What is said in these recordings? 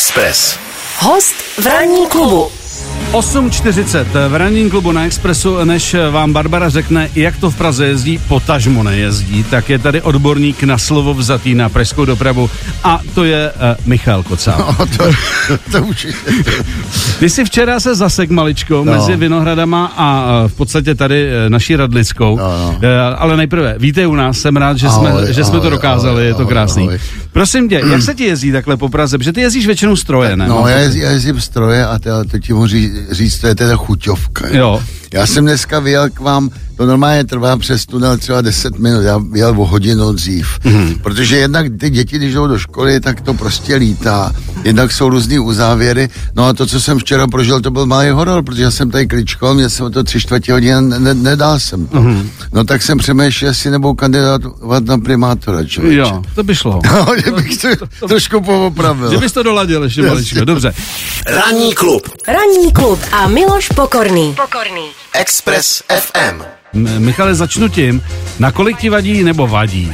Express. Host v ranní klubu. 8.40 v ranním klubu na Expressu, než vám Barbara řekne, jak to v Praze jezdí, potažmo nejezdí, tak je tady odborník na slovo vzatý na pražskou dopravu a to je uh, Michal Kocá. No, to, to už je. Ty jsi včera se zasek maličko no. mezi Vinohradama a uh, v podstatě tady uh, naší Radlickou, No, no. Ale nejprve, vítej u nás, jsem rád, že, Ahoj, jsme, že jsme to dokázali, ahoj, je to krásný. ahoj. Prosím tě, jak se ti jezdí takhle po Praze, protože ty jezdíš většinou stroje, ne? No, já, jezdím, já jezdím stroje a to, to ti můžu ří- říct, to je teda chuťovka. Jo. Já jsem dneska vyjel k vám, to normálně trvá přes tunel třeba 10 minut, já vyjel o hodinu dřív. Mm. Protože jednak ty děti, když jdou do školy, tak to prostě lítá. Jednak jsou různý uzávěry. No a to, co jsem včera prožil, to byl malý horor, protože já jsem tady kličkoval, mě jsem to tři čtvrtě hodin, ne, ne, nedal jsem to. Mm. No tak jsem přemýšlel, jestli nebudou kandidátovat na primátora, člověče. Jo, to by šlo. No, že bych to trošku poopravil. Že bys to doladil ještě maličko, dobře. Ranní klub. Ranní klub a Miloš Pokorný. Pokorný. Express FM. M- Michale, začnu tím, nakolik ti vadí nebo vadí?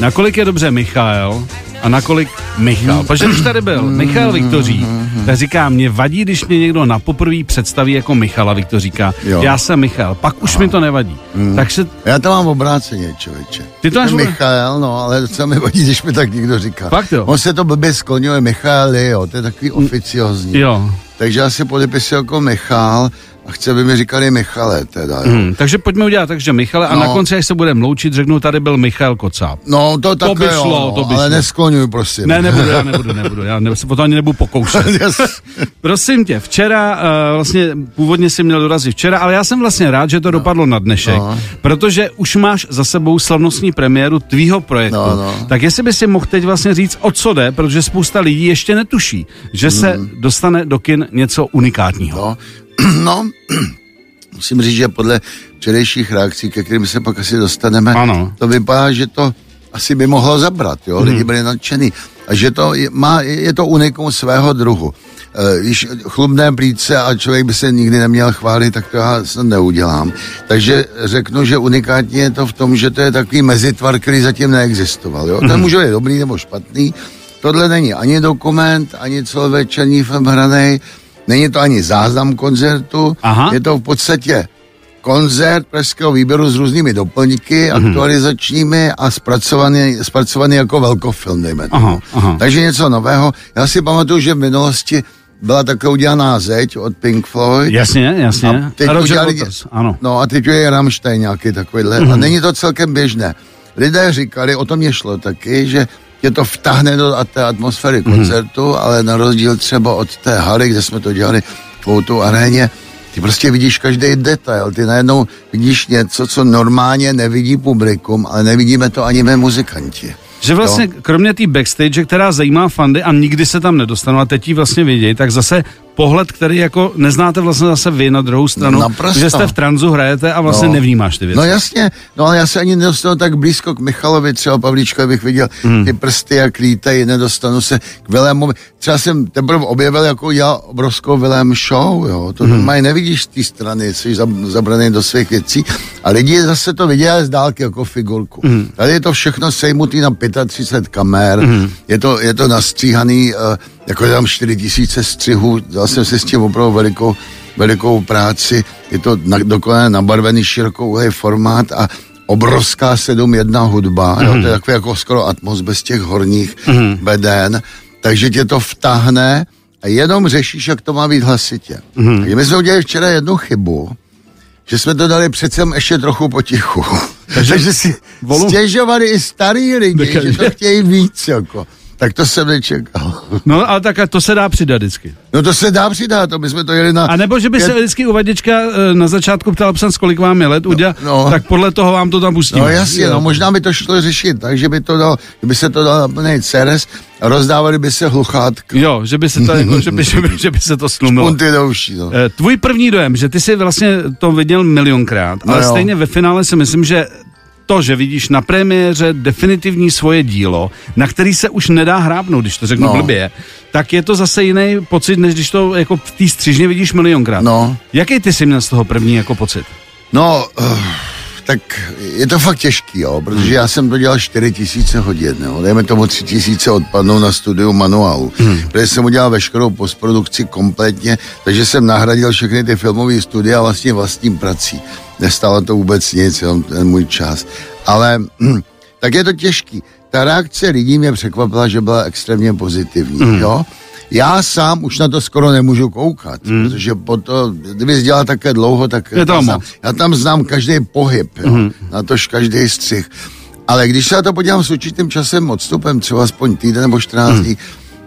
Nakolik je dobře Michal a nakolik Michal? Protože když tady byl Michal Viktořík, tak říká, mě vadí, když mě někdo na poprvé představí jako Michala Viktoříka. Jo. Já jsem Michal, pak už mi to nevadí. Takže Já to mám obráceně, člověče. Ty to máš Michal, no, ale docela mi vadí, když mi tak někdo říká. Fakt jo? On se to blbě skloňuje Michaeli, jo, to je takový oficiozní. jo. Takže já si podepisuju jako Michal a chci, aby mi říkali Michale teda, jo. Hmm, takže pojďme udělat takže Michale a No. na konci, až se budeme loučit, řeknu, tady byl Michal Kocáb. No, to také by jo, šlo, no, to by ale šlo. neskloňuj, prosím. Ne, nebudu, já nebudu, nebudu, já ne, se potom ani nebudu pokoušet. Yes. Prosím tě, včera, uh, vlastně původně si měl dorazit včera, ale já jsem vlastně rád, že to dopadlo na dnešek, No. protože už máš za sebou slavnostní premiéru tvýho projektu. No, no. Tak jestli by si mohl teď vlastně říct, o co jde, protože spousta lidí ještě netuší, že se dostane do kin něco unikátního. No, no, musím říct, že podle včerejších reakcí, ke kterým se pak asi dostaneme, Ano. to vypadá, že to asi by mohlo zabrat, jo, Mhm. lidi byli nadšený. A že to je, má, je to unikum svého druhu. E, když chlubné plíce a člověk by se nikdy neměl chválit, tak to já snad neudělám. Takže řeknu, že unikátní je to v tom, že to je takový mezitvar, který zatím neexistoval. Jo? Mhm. Ten může být dobrý nebo špatný. Tohle není ani dokument, ani celovečerní film hranej, není to ani záznam koncertu, Aha. je to v podstatě koncert pražského výběru s různými doplňky, Mhm. aktualizačními a zpracovaný, zpracovaný jako velkofilm, dejme. Aha, aha. Takže něco nového. Já si pamatuju, že v minulosti byla takhle udělaná zeď od Pink Floyd. Jasně, jasně. A teď Roger udělali, Waters, ano. No a teď je Rammstein nějaký takovýhle. Mhm. Mm-hmm. A není to celkem běžné. Lidé říkali, o tom mě šlo taky, že tě to vtáhne do a- té atmosféry Mhm. koncertu, ale na rozdíl třeba od té haly, kde jsme to dělali v Outu aréně, ty prostě vidíš každý detail, ty najednou vidíš něco, co normálně nevidí publikum, ale nevidíme to ani my muzikanti. Že vlastně kromě té backstage, která zajímá fandy a nikdy se tam nedostanou a teď ji vlastně vidějí, tak zase pohled, který jako neznáte vlastně zase vy na druhou stranu, Naprosto. že jste v tranzu, hrajete a vlastně No. nevnímáš ty věci. No jasně, no ale já se ani nedostanu tak blízko k Michalovi, třeba Pavlíčkovi bych viděl Hmm. ty prsty, jak lítají, nedostanu se k Vilémovi. Třeba jsem teprve objevil, jako udělal obrovskou Vilém show, jo, to Hmm. normálně nevidíš z té strany, jsi zab- zabraný do svých věcí a lidi zase to viděli z dálky jako figurku. Hmm. Tady je to všechno sejmutý na 35 kamer, je, to, je to nastříhaný, uh, jako tam 4 tisíce střihů, dal jsem si s tím opravdu velikou velikou práci, je to na, dokonale nabarvený širokou formát a obrovská 7.1 hudba, mm. jo, to je takový jako skoro atmos bez těch horních mm. beden, takže tě to vtáhne a jenom řešíš, jak to má být hlasitě. Mm. Takže my jsme udělali včera jednu chybu, že jsme to dali přece ještě trochu potichu. Takže, takže si volum- stěžovali i starý lidi, Nechali. že to chtějí víc, jako. Tak to jsem nečekal. No ale tak a to se dá přidat vždycky. No to se dá přidat, to my jsme to jeli na... A nebo že by se pět- vždycky uvaděčka eh, na začátku ptal psan, kolik vám je let, udělal, no. tak podle toho vám to tam pustíme. No jasně, no možná by to šlo řešit, takže by to dal, kdyby se to dal na plný a rozdávali by se hluchátky. Jo, že by se to, jako, že by, že by, že by se to slumilo. Punty do uší, no. Eh, Tvůj první dojem, že ty jsi vlastně to viděl milionkrát, ale jo. stejně ve finále si myslím, že to, že vidíš na premiéře definitivní svoje dílo, na který se už nedá hrábnout, když to řeknu No. blbě, tak je to zase jiný pocit, než když to jako v té střižně vidíš milionkrát. No. Jaký ty jsi měl z toho první jako pocit? No, uh, tak je to fakt těžký, jo, protože já jsem to dělal 4 tisíce hodin, jo, dejme tomu 3 tisíce odpadnou na studiu manuálu, hmm. protože jsem udělal veškerou postprodukci kompletně, takže jsem nahradil všechny ty filmové studia vlastně vlastním prací. Nestálo to vůbec nic, jenom ten můj čas. Ale hm, tak je to těžký. Ta reakce lidí mě překvapila, že byla extrémně pozitivní, hmm. jo. Já sám už na to skoro nemůžu koukat, hmm. protože po to, kdyby jsi dělal také dlouho, tak Je moc. znám, já tam znám každý pohyb, jo, hmm. na tož každý střih. Ale když se na to podívám s určitým časem odstupem, třeba aspoň týden nebo 14 Hmm. dní,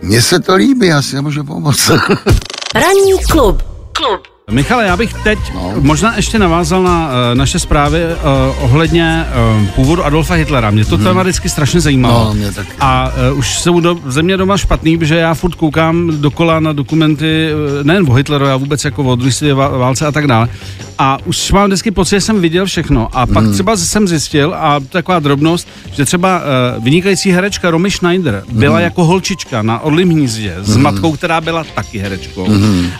mně se to líbí, já si nemůžu pomoct. Ranní klub. Klub. Michale, já bych teď no. možná ještě navázal na uh, naše zprávy uh, ohledně uh, původu Adolfa Hitlera. Mě to téma vždycky strašně zajímalo. No, mě taky. A uh, už jsou do, ze mě doma špatný, protože já furt koukám dokola na dokumenty uh, nejen o Hitlerovi, ale vůbec jako o druhé válce a tak dále. A už mám vždycky pocit, že jsem viděl všechno. A pak třeba jsem zjistil, a taková drobnost, že třeba uh, vynikající herečka Romy Schneider byla jako holčička na Orlím hnízdě s matkou, která byla taky herečkou.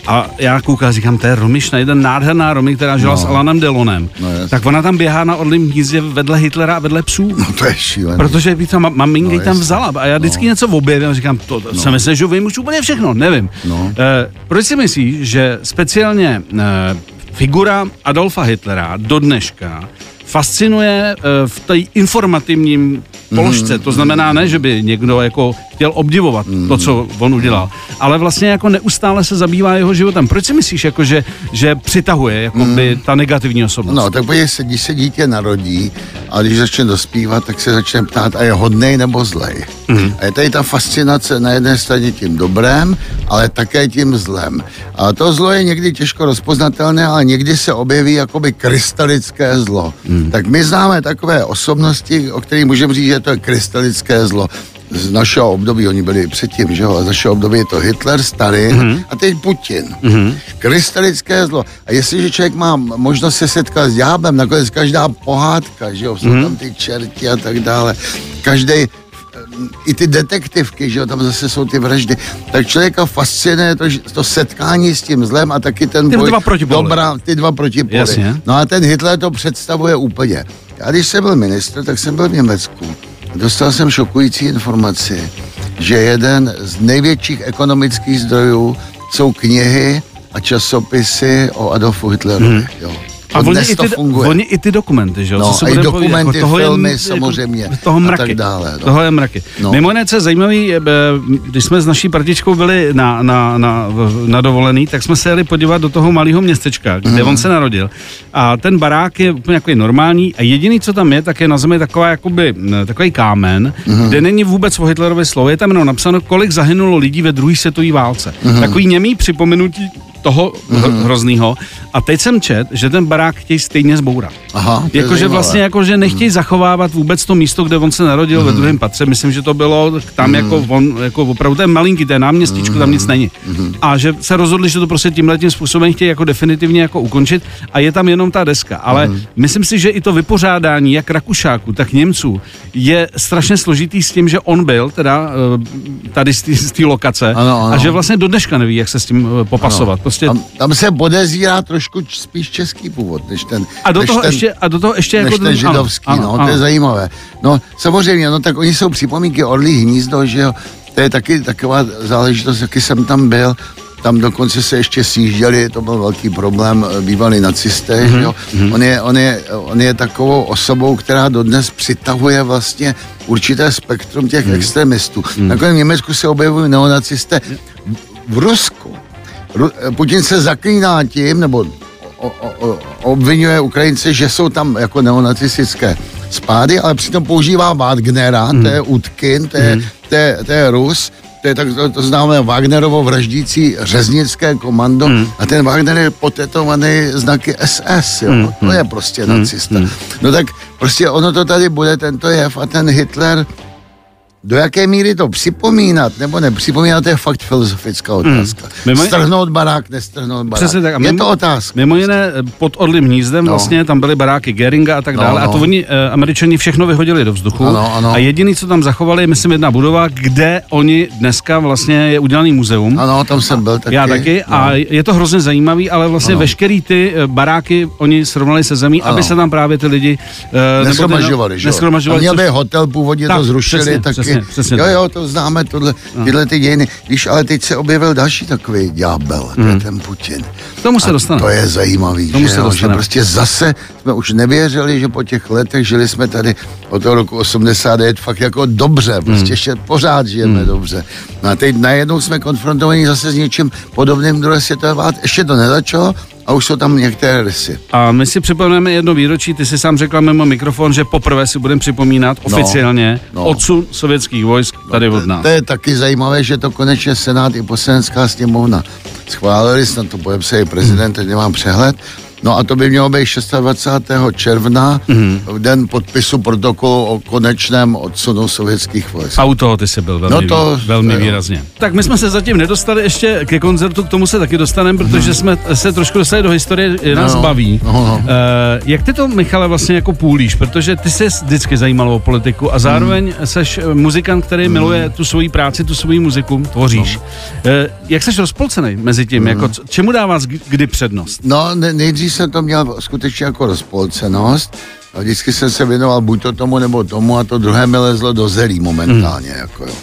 A já koukal, říkám, to je Romy Schneider, nádherná Romy, která žila No. s Alanem Delonem. No, tak ona tam běhá na Orlím hnízdě vedle Hitlera a vedle psů. no to je šílené. Protože by to ma- maminka No, no, tam vzala a já vždycky no. něco objevím a říkám, to, to no. jsem myslel, že vím už úplně všechno, nevím. No. E, proč si myslíš, že speciálně e, figura Adolfa Hitlera do dneška fascinuje e, v té informativním položce, to znamená ne, že by někdo jako chtěl obdivovat to, co on udělal, ale vlastně jako neustále se zabývá jeho životem. Proč si myslíš, jako, že, že přitahuje jako by ta negativní osobnost? No, tak podívej se, když se dítě narodí a když začne dospívat, tak se začne ptát, a je hodnej nebo zlej. Mm. A je tady ta fascinace na jedné straně tím dobrém, ale také tím zlem. A to zlo je někdy těžko rozpoznatelné, ale někdy se objeví jakoby krystalické zlo. Mm. Tak my známe takové osobnosti, o kterých můžeme říct, že to je krystalické zlo z našeho období, oni byli předtím, že jo, a z našeho období je to Hitler, Stalin mm-hmm. a teď Putin. Mm-hmm. Krystalické zlo. A jestliže člověk má možnost se setkat s ďáblem, nakonec každá pohádka, že jo, jsou mm-hmm. tam ty čerti a tak dále, každý i ty detektivky, že jo, tam zase jsou ty vraždy, tak člověka fascinuje to, to setkání s tím zlem a taky ten Ty boj, dva dobrá, ty dva protipóly. Jasně. No a ten Hitler to představuje úplně. Já když jsem byl ministr, tak jsem byl v Německu. Dostal jsem šokující informaci, že jeden z největších ekonomických zdrojů jsou knihy a časopisy o Adolfu Hitlerovi. Hmm. Jo. A oni i, ty, funguje. oni i ty dokumenty, že jo? No, co a i dokumenty, toho filmy je, samozřejmě Jako, toho a mraky. tak dále, no. Toho je mraky. No. Mimo jiné, co je zajímavý, je, eh, když jsme s naší partičkou byli na, na, na, na dovolený, tak jsme se jeli podívat do toho malého městečka, kde Mhm. on se narodil. A ten barák je úplně jako normální a jediný, co tam je, tak je na zemi taková, jakoby, takový kámen, Mhm. kde není vůbec o Hitlerovi slovo. Je tam jenom napsáno, kolik zahynulo lidí ve druhé světové válce. Mhm. Takový němý připomenutí toho mm hroznýho. A teď jsem čet, že ten barák chtějí stejně zbourat. Jakože vlastně jako, že nechtějí zachovávat vůbec to místo, kde on se narodil ve druhém patře. Myslím, že to bylo tam jako on, jako opravdu to je malinký, to je náměstíčko, tam nic není. A že se rozhodli, že to prostě tímhle tím způsobem chtějí jako definitivně jako ukončit a je tam jenom ta deska. Ale myslím si, že i to vypořádání jak Rakušáků, tak Němců je strašně složitý s tím, že on byl teda eh, tady z té- lokace Ano, ano. a že vlastně do dneška neví, jak se s tím eh, popasovat. Prostě Tam, tam se podezírá trošku č- spíš český původ, než ten a do toho ten, ještě, a do toho ještě než jako ten židovský, ano, no, ano, to je zajímavé. No, samozřejmě, no tak oni jsou připomínky Orlí hnízdo, že jo, to je taky taková záležitost, jaký jsem tam byl, tam dokonce se ještě sjížděli, to byl velký problém, eh, bývalí nacisté, Mhm, mm-hmm. jo. On, je, on, je, on je takovou osobou, která dodnes přitahuje vlastně určité spektrum těch Mhm. mm. extremistů. Mm. Nakonec v Německu se objevují neonacisté. V- Rusku Ru- Putin se zaklíná tím, nebo o, o, o, obvinuje Ukrajince, že jsou tam jako neonacistické spády, ale přitom používá Wagnera, mm. to je Utkin, to je, to je, to je Rus, to je tak, to, to známe Wagnerovo vraždící řeznické komando mm. a ten Wagner je potetovaný znaky SS, jo, mm. to je prostě nacista. No tak prostě ono to tady bude, tento jev a ten Hitler do jaké míry to připomínat nebo nepřipomínat, to je fakt filozofická otázka. Mimo- Hmm. Strhnout barák, nestrhnout barák. Přesně tak. A je mimo- to otázka. Mimo jiné pod Orlým hnízdem No. vlastně tam byly baráky Geringa a tak No, dále. A no. to oni, eh, američani, všechno vyhodili do vzduchu. Ano, ano. A jediný, co tam zachovali, je myslím jedna budova, kde oni dneska vlastně je udělaný muzeum. Ano, tam jsem byl taky. Já taky No. a je to hrozně zajímavý, ale vlastně Ano. veškerý ty eh, baráky oni srovnali se zemí, Ano. aby se tam právě ty lidi eh? A měl což- by hotel, původně Tak, to zrušili přesně, taky. Přesně, přesně jo, jo, to známe, tohle, tyhle ty dějiny. Víš, ale teď se objevil další takový ďábel, to je ten Putin. K tomu se A dostaneme. To je zajímavý, Tomu že, se jo, že prostě zase jsme už nevěřili, že po těch letech žili jsme tady od toho roku 89 fakt jako dobře, Hmm. prostě ještě pořád žijeme dobře. No a teď najednou jsme konfrontovaní zase s něčím podobným druhé světové války. Ještě to nezačalo a už jsou tam některé rysy. A my si připomeneme jedno výročí, ty jsi sám řekla mimo mikrofon, že poprvé si budeme připomínat oficiálně no. odsun sovětských vojsk tady od nás. To je taky zajímavé, že to konečně Senát i poslanecká sněmovna schválili, snad to podepsal i prezident, teď nemám přehled. No a to by mělo být 26. června, Mhm. v den podpisu protokolu o konečném odsunu sovětských vojsk. A u toho ty jsi byl velmi, No to- velmi to výrazně. Tak my jsme se zatím nedostali ještě ke koncertu, k tomu se taky dostaneme, protože jsme se trošku dostali do historie, nás No, baví. no, no. Uh, jak ty to, Michale, vlastně jako půlíš? Protože ty jsi vždycky zajímal o politiku a zároveň Hmm. seš eh, muzikant, který miluje tu svoji práci, tu svoji muziku, tvoříš. No. Uh, jak seš rozpolcený mezi tím? Hmm. Jako, čemu dává kdy přednost? No, ne, nejdřív jsem to měl skutečně jako rozpolcenost. A vždycky jsem se věnoval buď to tomu, nebo tomu a to druhé mi lezlo do zelí momentálně. Hmm. Jako jo.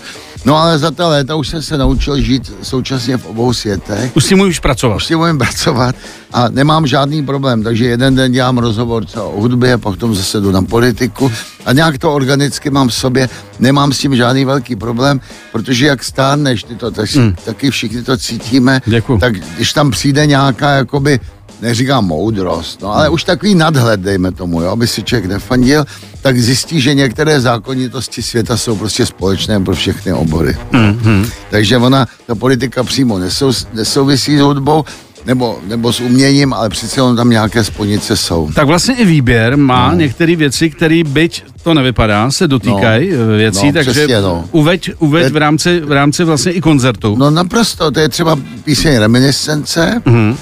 No ale za ta léta už jsem se naučil žít současně v obou světech. Už si můžeš pracovat. Už si můžu pracovat a nemám žádný problém, takže jeden den dělám rozhovor třeba o hudbě, pak tom zase jdu na politiku a nějak to organicky mám v sobě, nemám s tím žádný velký problém, protože jak stárneš, ty to tak, hmm. taky všichni to cítíme, Děkuju. tak když tam přijde nějaká jakoby neříkám moudrost, no, ale už takový nadhled, dejme tomu, jo, aby si člověk nefandil, tak zjistí, že některé zákonitosti světa jsou prostě společné pro všechny obory. Mm-hmm. Takže ona, ta politika přímo nesou, nesouvisí s hudbou, nebo, nebo s uměním, ale přece jenom tam nějaké spojnice jsou. Tak vlastně i výběr má no. některé věci, které byť to nevypadá, se dotýkají No. věcí, No, takže přesně, no. uveď, uveď v, rámci, v rámci vlastně i koncertu. No naprosto, to je třeba píseň Reminiscence, mm-hmm.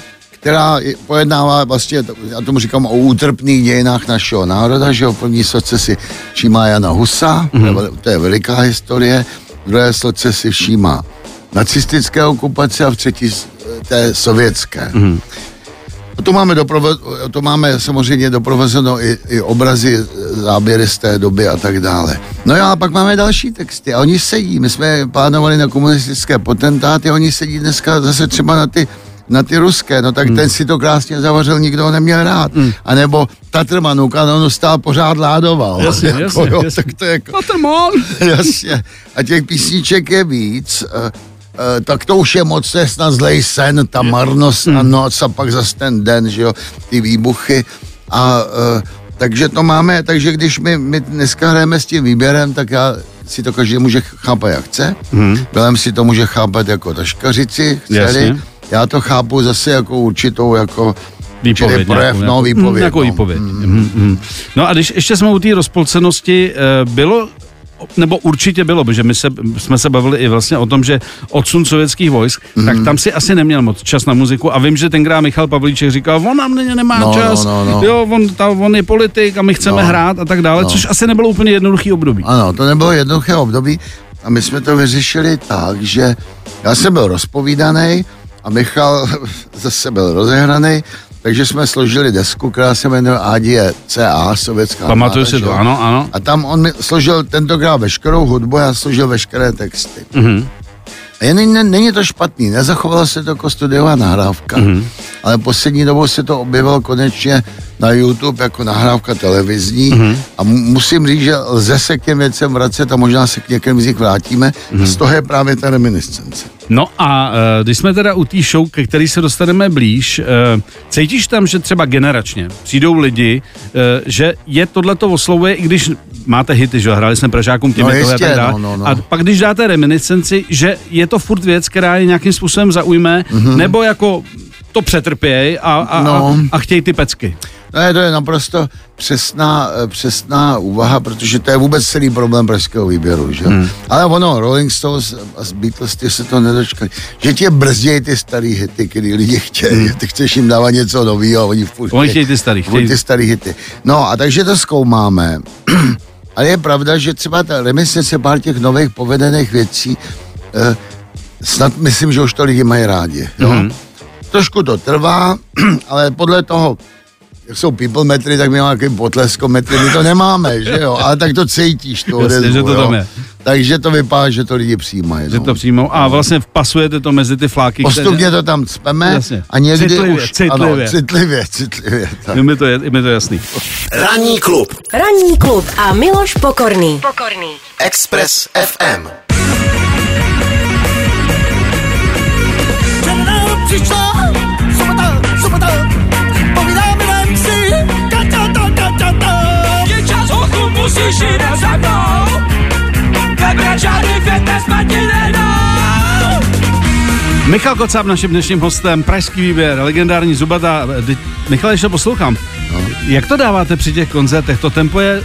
Která je- pojednává vlastně, já tomu říkám, o útrpných dějinách našeho národa, že jo, první srdce si všímá Jana Husa, mm-hmm. to, je, veliká historie, druhé srdce si všímá nacistické okupace a v třetí té sovětské. Mm-hmm. To máme, doprovo- to máme samozřejmě doprovozeno i, i obrazy, záběry z té doby a tak dále. No a pak máme další texty a oni sedí. My jsme plánovali na komunistické potentáty, oni sedí dneska zase třeba na ty na ty ruské, no tak hmm. ten si to krásně zavařil, nikdo ho neměl rád. Hmm. A nebo Tatrman u kanonu stál pořád ládoval. Jasně, jako, jasně, jo, jasně. Tak to je jako, Waterman! Jasně. A těch písniček je víc. eh, eh, tak to už je moc, to je snad zlej sen, ta marnost a noc a pak zase ten den, že jo, ty výbuchy. A eh, takže to máme, takže když my, my dneska hrajeme s tím výběrem, tak já si to každý může chápat, jak chce. Hmm. Bělem si to může chápat jako taškařici, Jasně. chceli. Já to chápu zase jako určitou, jako Výpověď. určitý projev, nějakou, no, výpověď. Nějakou no. výpověď. Mm. Mm. No a když ještě jsme u té rozpolcenosti, eh, bylo nebo určitě bylo, protože my se, jsme se bavili i vlastně o tom, že odsun sovětských vojsk, mm. tak tam si asi neměl moc čas na muziku a vím, že tenkrát Michal Pavlíček říkal, on nám ne- nemá No, čas, no, no, no. jo, on, ta, on je politik a my chceme No. hrát a tak dále, No. což asi nebylo úplně jednoduchý období. Ano, to nebylo jednoduché období a my jsme to vyřešili tak, že já jsem byl rozpovídaný a Michal zase byl rozehraný, takže jsme složili desku, která se jmenuje ADIE CA, sovětská Pamatuju si to, ano, ano. A tam on mi složil tentokrát veškerou hudbu, já složil veškeré texty. Mhm. A jen není, není to špatný, nezachovala se to jako studiová nahrávka, Mhm. ale poslední dobou se to objevilo konečně na YouTube jako nahrávka televizní Mhm. a mu- musím říct, že lze se k těm věcem vracet a možná se k některým z nich vrátíme. Mhm. Z toho je právě ta reminiscence. No a uh, když jsme teda u té show, ke který se dostaneme blíž, uh, cítíš tam, že třeba generačně přijdou lidi, uh, že je tohleto oslovuje, i když máte hity, že hráli jsme Pražákům těmi No a jistě, tak dále. no, no, no. A pak když dáte reminiscenci, že je to furt věc, která je nějakým způsobem zaujme, mm-hmm. nebo jako to přetrpěj a, a, No. a, a chtějí ty pecky. Ne, to je naprosto přesná, eh, přesná úvaha, protože to je vůbec celý problém pražského výběru, že? Hmm. Ale ono, Rolling Stones a Beatles, ty se to nedočkali. Že tě brzdějí ty starý hity, který lidi chtějí. Hmm. Ty chceš jim dávat něco nového a oni furt Oni chtějí ty starý, chtějí- ty starý hity. No a takže to zkoumáme. Ale je pravda, že třeba ta reminiscence pár těch nových povedených věcí, eh, snad myslím, že už to lidi mají rádi. Jo? Mm-hmm. Trošku to trvá, ale podle toho, jak jsou people metry, tak my máme takový potleskometry, my to nemáme, že jo, ale tak to cítíš, to Jasně, odezvu, že to tam je. Takže to vypadá, že to lidi přijímají. Že no. to přijmou a vlastně vpasujete to mezi ty fláky. Postupně to tam cpeme Jasně. a někdy Citlivě, už... citlivě. Ano, citlivě, citlivě. Tak. Je mi to, je, je mi to jasný. Ranní klub Ranní klub a Miloš Pokorný. Pokorný. Express FM. Michal Kocáb naším dnešním hostem, pražský výběr, legendární zubata. Teď- Michal, ještě poslouchám. No. Jak to dáváte při těch koncertech? To tempo je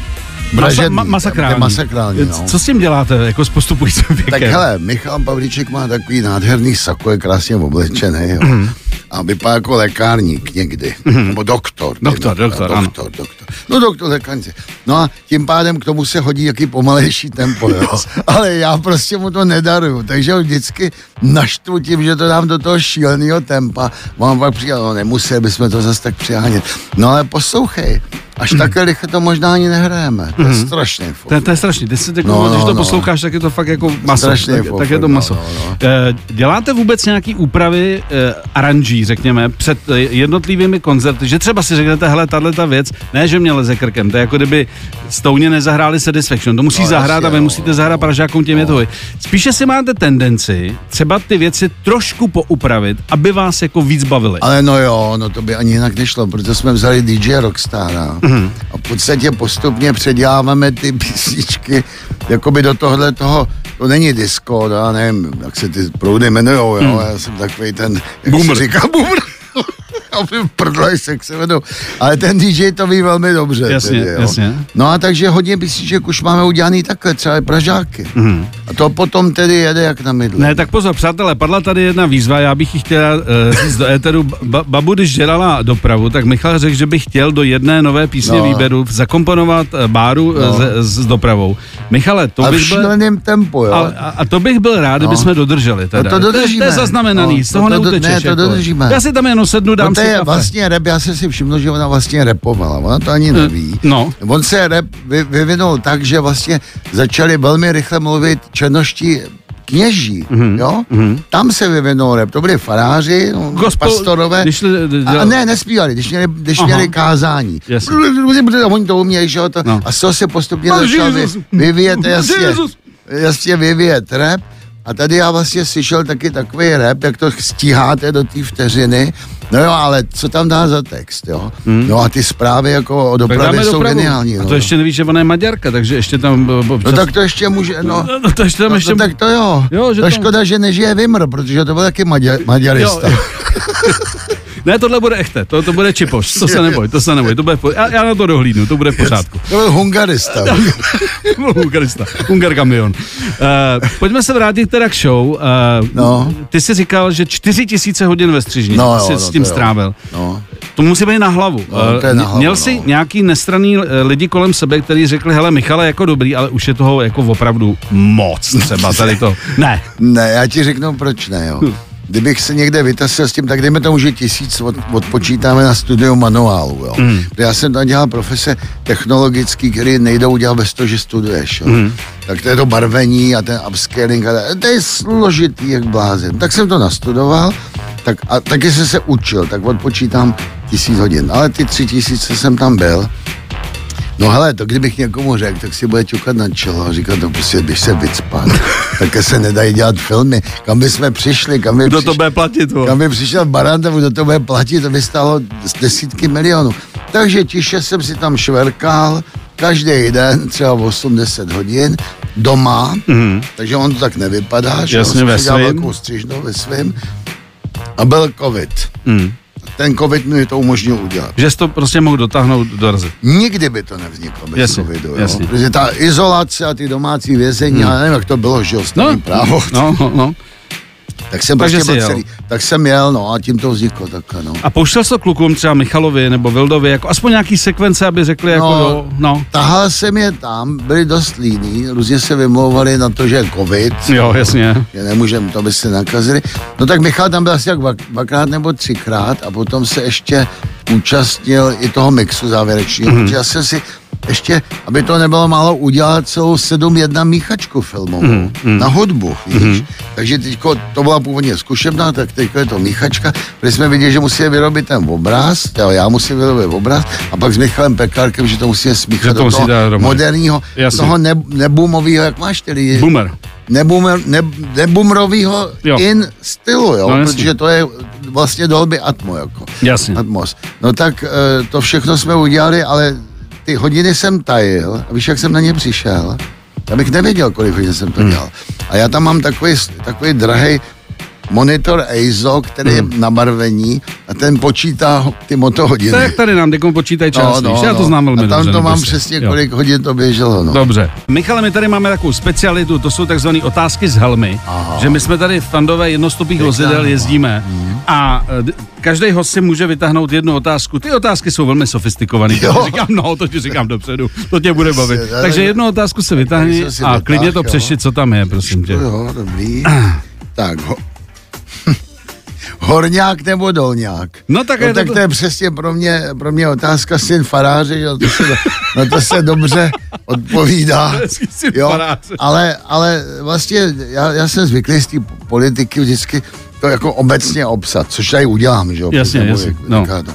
masa, ma, masakrální. masakrální, no. Co s tím děláte jako s postupujícím věkem? Tak hele, Michal Pavlíček má takový nádherný sako, je krásně oblečený, jo. A vypadá jako lékárník někdy, nebo doktor. Doktor, dejme- doktor, ano. doktor, doktor. No doktor lékárnice. No a tím pádem k tomu se hodí jaký pomalejší tempo, jo. Ale já prostě mu to nedaruju, takže ho vždycky naštvu tím, že to dám do toho šíleného tempa. Mám pak přijel, no nemuseli bychom to zase tak přihánět. No ale poslouchej, až takhle rychle to možná ani nehrajeme. To je strašný To, je- to je strašný. Ty si tak, No, no, když no, to no. posloucháš, tak je to fakt jako maso. Strašně Tak, tak je to maso. no, no, Eh, Děláte vůbec nějaký úpravy eh, aranží, řekněme, před eh, jednotlivými koncerty, že třeba si řeknete, hele, tahle ta věc, ne, že mě leze krkem, to je jako kdyby Stouně nezahráli Satisfaction, to musí No, zahrát jasně, a vy no, musíte no, zahrát Pražákům těm je to. Spíše si máte tendenci třeba ty věci trošku poupravit, aby vás jako víc bavily. Ale no jo, no to by ani jinak nešlo, protože jsme vzali DJ Rockstara A v podstatě postupně předěláváme ty písničky jakoby do tohle toho, to není disco, no, já nevím, jak se ty proudy jmenujou, jo, já jsem takový ten, jak Boomer. se říká, boomer. Aby prdlej se, jak se jmenou. Ale ten DJ to ví velmi dobře. Jasně, tedy, jo. jasně. No a takže hodně písniček už máme udělaný takhle, třeba i Pražáky. A to potom tedy jede jak na mydle. Ne, tak pozor, přátelé, padla tady jedna výzva, já bych ji chtěla uh, říct do éteru. Ba- babu, když dělala dopravu, tak Michal řekl, že by chtěl do jedné nové písně No. výběru zakomponovat eh, báru No. no. s, s dopravou. Michale, to Ale v bych byl... tempu, jo. A, a, a to bych byl rád, kdyby jsme dodrželi. Teda. No to dodržíme. To je zaznamenaný, No, z toho to neutečeš. ne, to jako. dodržíme. Já si tam jenom sednu, dám no to je kafe. vlastně rap, já jsem si všiml, že ona vlastně repovala, ona to ani neví. no. On se rap vy, vyvinul tak, že vlastně začali velmi rychle mluvit černoští kněží, Mhm, mm-hmm. jo? Mm-hmm. Tam se vyvinul rap, to byli faráři, no, Gospel- pastorové. když a ne, nespívali, když měli, když Aha. měli kázání. Jasně. A oni to uměli, že jo? To, No. A z toho se postupně začal vyvíjet, jasně, jasně vyvíjet rap. A tady já vlastně slyšel taky takový rap, jak to stíháte do té vteřiny. No jo, ale co tam dá za text, jo? Hmm. No a ty zprávy jako o dopravě jsou dopravu. geniální. A no. to ještě nevíš, že ona je Maďarka, takže ještě tam... bo- No občas- tak to ještě může, no. No, no, to ještě tam No, ještě... no, tak to jo. Jo, že to tam- škoda, že nežije Vimr, protože to byl taky maďa, maďarista. Jo, Ne, tohle bude echte, to, to bude čipoš, to se neboj, to se neboj, to bude, po- já, já na to dohlídnu, to bude v pořádku. To byl hungarista. Hungarista, Hungar kamion. Uh, pojďme se vrátit teda k show. Uh, No. Ty jsi říkal, že čtyři tisíce hodin ve střižně No jo, jsi no s tím strávil. No. To musí být na hlavu. No, to je na Eh, hlavu, Měl no. jsi nějaký nestraný eh, lidi kolem sebe, kteří řekli, hele Michale, jako dobrý, ale už je toho jako opravdu moc třeba tady to. Ne. Ne, já ti řeknu, proč ne, jo. Kdybych se někde vytasil s tím, tak dejme tomu, že tisíc od, odpočítáme na studiu manuálu, jo. Mm. Já jsem tam dělal profese technologický, který nejdou dělat bez toho, že studuješ, jo. Mm. Tak to je to barvení a ten upscaling, a to je složitý jak blázen. Tak jsem to nastudoval, tak, a taky jsem se učil, tak odpočítám tisíc hodin. Ale ty tři tisíce jsem tam byl, No hele, to kdybych někomu řekl, tak si bude ťukat na čelo a říkat, no prostě běž se vycpat. Také se nedají dělat filmy. Kam by jsme přišli, kam by, Kdo přiš... to bude platit? vo? kam by přišel Barantev, kdo to bude platit, to by stálo z desítky milionů. Takže tiše jsem si tam šverkal, každý den, třeba 8-10 hodin, doma, mm. takže on to tak nevypadá, že. Jasně, on ve si dělal svým. velkou střižnu ve svém. A byl covid. Mm. Ten covid mi to umožnil udělat. Že jsi to prostě mohl dotáhnout do razy. Nikdy by to nevzniklo bez Jasně, covidu. Jo? jasně. Protože ta izolace a ty domácí vězení, hmm. já nevím, jak to bylo, že jo, no, právo. no, no, no. Tak jsem Takže prostě byl jel. celý. Tak jsem jel, no a tím to vzniklo takhle, no. A pouštěl jsi to klukům třeba Michalovi nebo Vildovi, jako aspoň nějaký sekvence, aby řekli jako No. jo, no. Tahal jsem je tam, byli dost líní, různě se vymlouvali na to, že je covid, Jo, jasně. že nemůžeme, to by se nakazili. No tak Michal tam byl asi jak dva- dvakrát nebo třikrát a potom se ještě účastnil i toho mixu závěrečního, mm-hmm. já jsem si ještě, aby to nebylo málo, udělal celou 7-1 míchačku filmovou mm-hmm. na hudbu, víš. Mm-hmm. Takže teďko, to byla původně zkušebná, tak teďko je to míchačka, protože jsme viděli, že musíme vyrobit ten obraz, jo, já musím vyrobit obraz a pak s Michalem Pekárkem, že to musíme smíchat to do musí toho moderního, Jasně. toho ne, nebumového, jak máš tedy? Boomer. neboomer, ne, nebumrovýho Jo. in stylu, jo, No, protože to je vlastně dolby Atmo, jako. Jasně. Atmos. No tak eh, to všechno jsme udělali, ale ty hodiny jsem tajil, a víš, jak jsem na ně přišel? Já bych nevěděl, kolik hodin jsem Hmm. to dělal. A já tam mám takový, takový drahý monitor EIZO, který je na barvení a ten počítá ty motohodiny. Tak tady nám dekom počítají čas, no, no, já to znám velmi a tam dobře. to mám prostě. přesně, Jo. kolik hodin to běželo, no. Dobře. Michale, my tady máme takovou specialitu, to jsou takzvané otázky z helmy, Aha. že my jsme tady v fandové jednostupých vozidel jezdíme a každý host si může vytáhnout jednu otázku. Ty otázky jsou velmi sofistikované, říkám, no, to ti říkám dopředu, to tě bude bavit. Takže tak- jednu otázku si vytáhni a klidně to jo. přešli, co tam je, prosím tě. Jo, dobrý. tak, ho... Horňák nebo dolňák? No tak no, je to- tak to je přesně pro mě, pro mě otázka syn faráře, že to se, no to se dobře odpovídá. Jo, ale, ale vlastně já, já jsem zvyklý z té politiky vždycky to jako obecně obsat, což tady udělám, že jo. Jasně, jasně, no. to.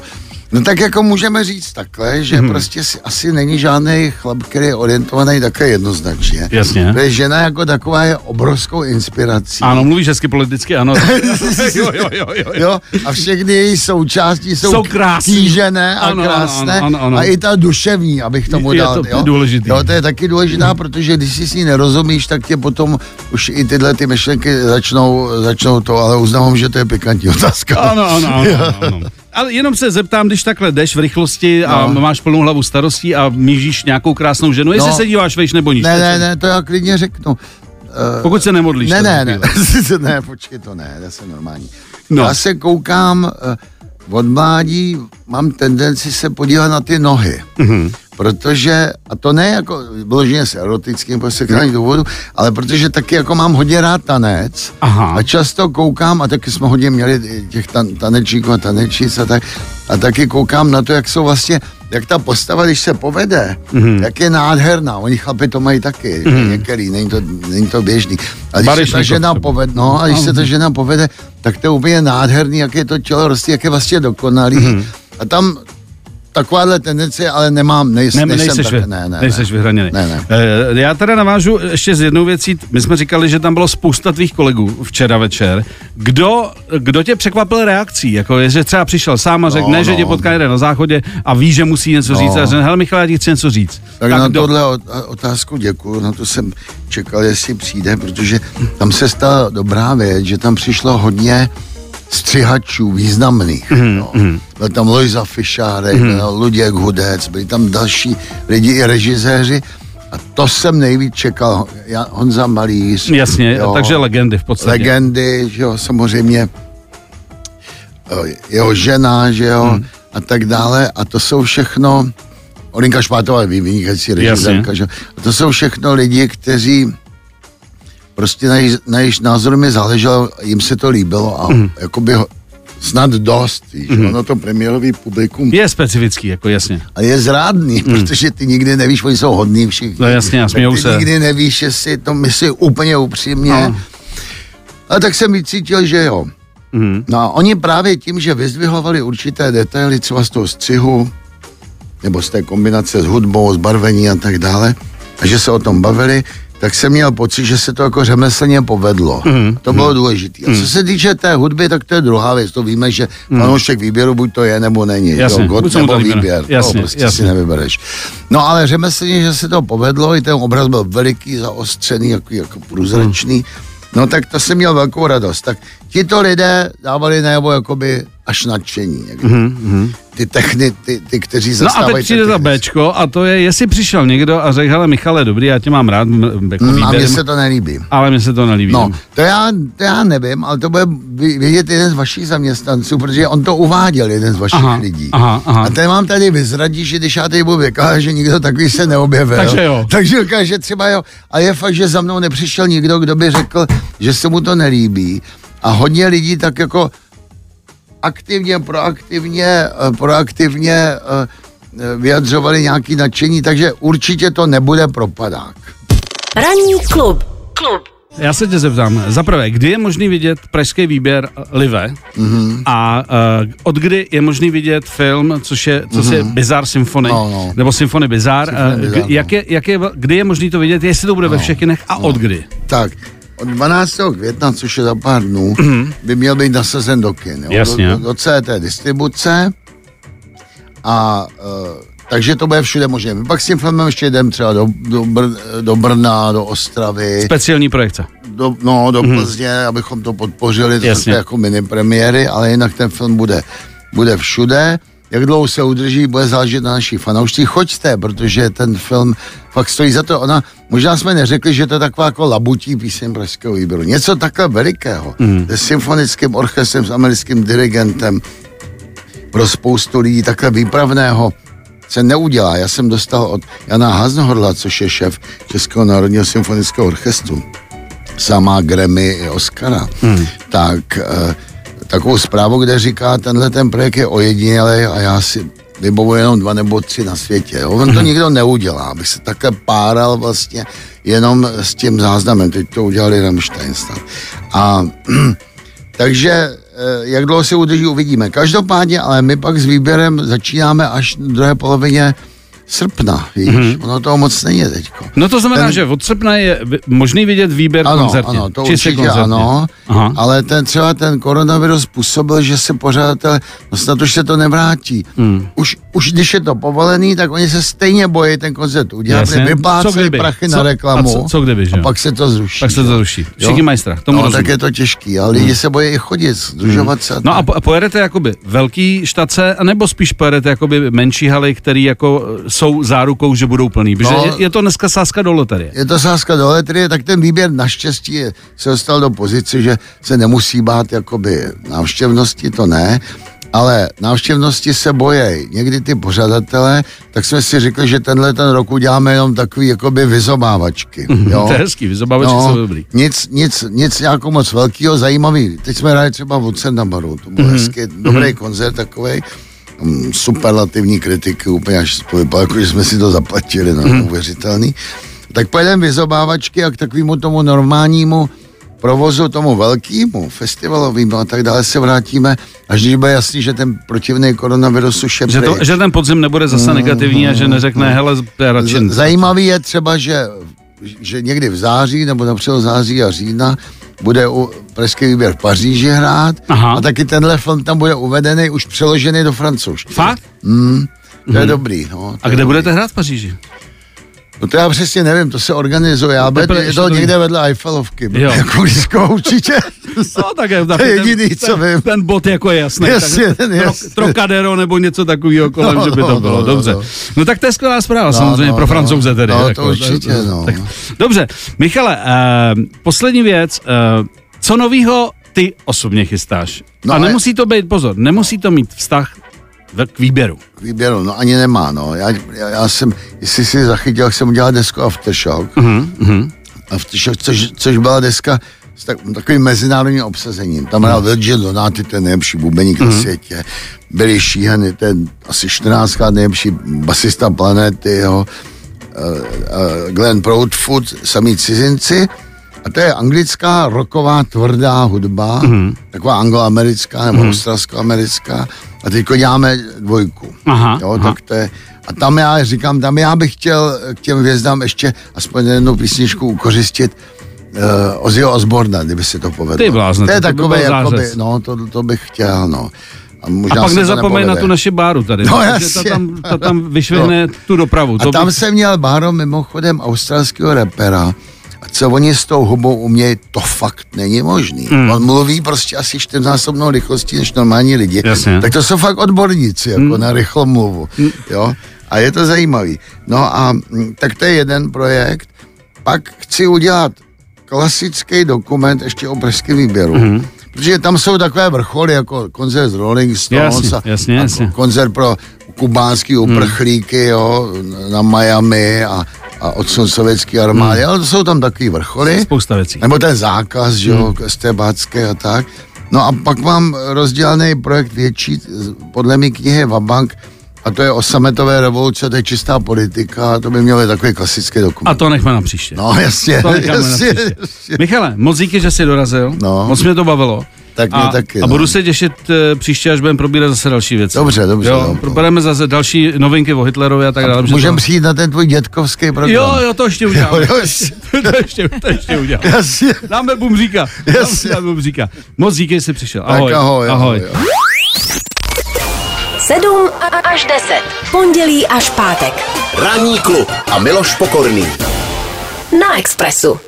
No tak jako můžeme říct takhle, že hmm. prostě si, asi není žádný chlap, který je orientovaný také jednoznačně. Jasně. Protože žena jako taková je obrovskou inspirací. Ano, mluvíš hezky politicky, ano. jo, jo, jo, jo, jo. Jo, a všechny její součástí jsou, Jsou krásný. kýžené a Ano, krásné. ano, ano, ano. A i ta duševní, abych tomu Je dal. to- to je jo? důležitý. Jo, to je taky důležitá, protože když si s ní nerozumíš, tak tě potom už i tyhle ty myšlenky začnou, začnou to, ale uznávám, že to je pikantní otázka. Ano, ano, ano, ano, ano. Ale jenom se zeptám, když takhle jdeš v rychlosti a No. máš plnou hlavu starostí a mížíš nějakou krásnou ženu, jestli No. se díváš vejš nebo níž. Ne, ne, ne, to já klidně řeknu. Pokud se nemodlíš. Ne, ne, je ne, ne, počkej, to ne, to se normální. No. Já se koukám, eh, od mládí mám tendenci se podívat na ty nohy. Mhm. Mm-hmm. Protože, a to ne jako vyloženě s erotickým posekání důvodu, ale protože taky jako mám hodně rád tanec Aha. a často koukám, a taky jsme hodně měli těch tan, tanečníků a tanečnic a tak, a taky koukám na to, jak jsou vlastně, jak ta postava, když se povede, Mhm. mm-hmm. jak je nádherná. Oni chlapi to mají taky, mm-hmm. některý, není to, není to běžný. A když se ta žena povede, no, a když se ta žena povede, tak to je úplně nádherný, jak je to tělo roste, jak je vlastně dokonalý. Mhm. Mm-hmm. A tam takováhle tendence, ale nemám, nejs, Ne, nejsem nejseš, tak, vy, ne, ne, nejseš ne. vyhraněný. Ne, ne. Eh, Já teda navážu ještě s jednou věcí. My jsme říkali, že tam bylo spousta tvých kolegů včera večer. Kdo, kdo tě překvapil reakcí? Jako je, že třeba přišel sám a řekl, No, ne, že no. tě potká jeden na záchodě a ví, že musí něco říct. A řekl, hele Michal, já ti chci něco říct. Tak, na kdo- tohle ot- otázku děkuju, na to jsem čekal, jestli přijde, protože tam se stala dobrá věc, že tam přišlo hodně střihačů významných. Mhm, no. Byl tam Lojza Fišárek, byl Luděk Hudec, byli tam další lidi i režiséři a to jsem nejvíc čekal. Jan- Honza Malíř. Jasně, takže legendy v podstatě. Legendy, že jo, samozřejmě eh, jeho žena, že jo, Hmm. a tak dále. A to jsou všechno, Olinka Špátová je vynikající režisérka, že jo. A to jsou všechno lidi, kteří prostě na, jejich- na jejich názor mi záleželo, jim se to líbilo a Hmm. jakoby ho, snad dost, víš, ono to premiérový publikum Je specifický, jako jasně. a je zrádný, protože ty nikdy nevíš, oni jsou hodní všichni. No jasně, a smějou ty se. nikdy nevíš, jestli to myslí úplně upřímně. No. A tak jsem vycítil, že jo. Mhm. No a oni právě tím, že vyzdvihovali určité detaily třeba z toho střihu, nebo z té kombinace s hudbou, s barvení a tak dále, a že se o tom bavili, tak jsem měl pocit, že se to jako řemeslně povedlo. Mm. To bylo důležité. A co se týče té hudby, tak to je druhá věc. To víme, že fanoušek výběru buď to je, nebo není. Jasně, Jo, God nebo výběr. Jasně, to prostě jasně. si nevybereš. No ale řemeslně, že se to povedlo, i ten obraz byl veliký, zaostřený, jako, jako průzračný. No tak to jsem měl velkou radost. Tak tito lidé dávali najevo jakoby až nadšení. Mm-hmm. Ty techny, ty, ty kteří No a zastávají... teď přijde za. Bčko a to je, jestli přišel někdo a řekl, hele Michale, dobrý, já tě mám rád, jako Mm, a mně se to nelíbí. ale mně se to nelíbí. No, to já, to já nevím, ale to bude vě- vědět jeden z vašich zaměstnanců, protože on to uváděl, jeden z vašich Aha, lidí. aha, aha. A ten vám tady vyzradí, že když já tady budu vykládat, že nikdo takový se neobjevil. Takže jo. Takže říká, že třeba jo. A je fakt, že za mnou nepřišel nikdo, kdo by řekl, že se mu to nelíbí. A hodně lidí tak jako aktivně, proaktivně, eh, proaktivně eh, eh, vyjadřovali nějaký nadšení, takže určitě to nebude propadák. Ranní klub. Klub. Já se tě zeptám, za prvé, kdy je možný vidět pražský výběr Live mm-hmm. a uh, od kdy je možný vidět film, což je, co mm-hmm. je Bizarre Symphony, No, no. nebo Symphony Bizarre, Symphony uh, Bizarre, k- jak je, jak je, kdy je možný to vidět, jestli to bude ve všech kinech a od kdy? Tak, od 12. května, což je za pár dnů, by měl být nasazen do kin. Jo? Jasně. Do, do, do CT distribuce. A uh, takže to bude všude možné. My pak s tím filmem ještě jdem třeba do, do, Br- do Brna, do Ostravy, Speciální projekce. do, no, do Plzně, abychom to podpořili, to Jasně. jsou jako mini premiéry, ale jinak ten film bude, bude všude. Jak dlouho se udrží, bude záležet na naší fanoušcích. Choďte, protože ten film fakt stojí za to. Ona, možná jsme neřekli, že to je taková jako labutí píseň pražského výběru. Něco takhle velikého. Mm. Se symfonickým orchestrem, s americkým dirigentem, pro spoustu lidí takhle výpravného se neudělá. Já jsem dostal od Jana Haznohorla, což je šéf Českého národního symfonického orchestru, sama Grammy i Oscara, hmm. tak eh, takovou zprávu, kde říká, tenhle ten projekt je ojedinělý a já si vybavuji jenom dva nebo tři na světě. Jo? On to nikdo neudělá, aby se takhle páral vlastně jenom s tím záznamem. Teď to udělali Rammstein snad. A takže eh, jak dlouho se udrží, uvidíme. Každopádně, ale my pak s výběrem začínáme až v druhé polovině srpna, víš, mm-hmm. ono toho moc není teďko. No to znamená, Ten- že od srpna je možný vidět výběr Ano, koncertně. ano, to určitě koncertně. ano, Aha. ale ten třeba ten koronavirus způsobil, že se pořadatelé, no snad už se to nevrátí. Hmm. Už, už když je to povolený, tak oni se stejně bojí ten koncert udělat, vyplácejí prachy Co- na a reklamu co- co kdyby, že a pak se to zruší. Tak se to zruší. Všichni mají strach, tomu no, rozumím. tak je to těžký, ale lidi se bojí i chodit, združovat se. a No a po- pojedete jakoby velký štace, anebo spíš pojedete jakoby menší haly, které jako eh, jsou zárukou, že budou plný. Protože No. je, je, to dneska sázka do loterie. je to sázka do letry, tak ten výběr naštěstí je, se dostal do pozice, že se nemusí bát jakoby návštěvnosti, to ne, ale návštěvnosti se bojejí. Někdy ty pořadatelé, tak jsme si řekli, že tenhle ten rok uděláme jenom takový jakoby vyzobávačky. Jo? To je hezký, vyzobávačky jsou dobrý. Nic, nic, nic jako moc velkého, zajímavý. Teď jsme hráli třeba v Cendabaru, to Mhm. byl mm-hmm. hezký, dobrý koncert takový. Superlativní kritiky, úplně až to vypadalo, jako že jsme si to zaplatili, no, Mhm. neuvěřitelný. Tak pojedeme vyzobávačky a k takovému tomu normálnímu provozu, tomu velkému, festivalovému a tak dále se vrátíme, až když bude jasný, že ten protivný koronavirus už je Že, to, že ten podzim nebude zase negativní a že neřekne, hele, já radši... Z- Zajímavý je třeba, že, že někdy v září nebo například září a října bude u Pražský výběr v Paříži hrát Aha. a taky tenhle film tam bude uvedený, už přeložený do francouzštiny. Fakt? To je dobrý. No, to. A kde dobrý. budete hrát v Paříži? No to já přesně nevím, to se organizuje, ale bude, je to to- někde vedle Eiffelovky, Jo. jako blízko určitě. No, tak je, tak To je ten- jediný, ten, co vím. Ten bod jako je jasný. Jasně, tak, ten tro, jasně. Trocadero nebo něco takového kolem, No, že by to no, bylo. no, Dobře. no. No tak to je skvělá zpráva, samozřejmě no, pro no. francouze tedy. No, to jako, určitě, no. Tak, dobře, Michale, uh, poslední věc. Uh, co novýho ty osobně chystáš? No, A nemusí to být, pozor, nemusí to mít vztah k výběru. výběru, no ani nemá, no. Já, já, já jsem, jestli si zachytil, jak jsem udělal desku Aftershock. Uh-huh. Aftershock, což, což byla deska s tak, takovým mezinárodním obsazením. Tam hrál Virgil Donati, ten nejlepší bubeník na světě. Billy Sheehan, ten asi 14 nejlepší basista planety, jo. Uh, uh, Glenn Proudfoot, samý cizinci. A to je anglická roková tvrdá hudba, mm. taková angloamerická nebo mm. australskoamerická. A teď děláme dvojku. Aha, jo, aha. tak to je, a tam já říkám, tam já bych chtěl k těm hvězdám ještě aspoň jednu písničku ukořistit uh, Ozzyho Osborna, kdyby se to povedlo. Ty blázne, to je to by takové, byl jakoby, no, to, to bych chtěl, no. A, A možná pak se to nezapomeň na tu naši báru tady. No, jasně. ta tam, ta tam vyšvihne tu dopravu. A To tam bych- jsem měl Báro mimochodem australského repera a co oni s tou hubou umějí, to fakt není možný. Hmm. On mluví prostě asi čtyřnásobnou rychlostí než normální lidi. Jasně. Tak to jsou fakt odborníci, jako hmm. na rychlou mluvu. Hmm. Jo? A je to zajímavý. No a mm, tak to je jeden projekt. Pak chci udělat klasický dokument ještě o pražském výběru. Mm-hmm. Protože tam jsou takové vrcholy, jako koncert z Rolling Stones Jasně, a, jasně, a jasně. koncert pro kubánský uprchlíky, jo, na Miami a, a odsud sovětský armády, ale to jsou tam takový vrcholy. Spousta věcí. Nebo ten zákaz, že jo, hmm. estebácké a tak. No a pak mám rozdělený projekt větší, podle mě knihy Vabank, a to je o sametové revoluce, to je čistá politika, to by mělo být takový klasický dokument. A to nechme na příště. No jasně, To necháme na jasně, příště. jasně. Michale, moc díky, že jsi dorazil. No. Moc mě to bavilo. Tak mě a, taky, A no. budu se těšit e, příště, až budeme probírat zase další věci. Dobře, dobře, Jo, no. probereme zase další novinky o Hitlerovi a tak dále. Můžeme to... přijít na ten tvůj dětkovský program. Jo, jo, to ještě udělám. Jo, jo, to, ještě, to ještě udělám. Jasně. Dáme bumříka. Jasně. Dáme bumříka. Moc díky, že jsi přišel. Tak Ahoj. ahoj, ahoj. ahoj. 7 až 10. Pondělí až pátek. Ranní klub a Miloš Pokorný. Na Expressu.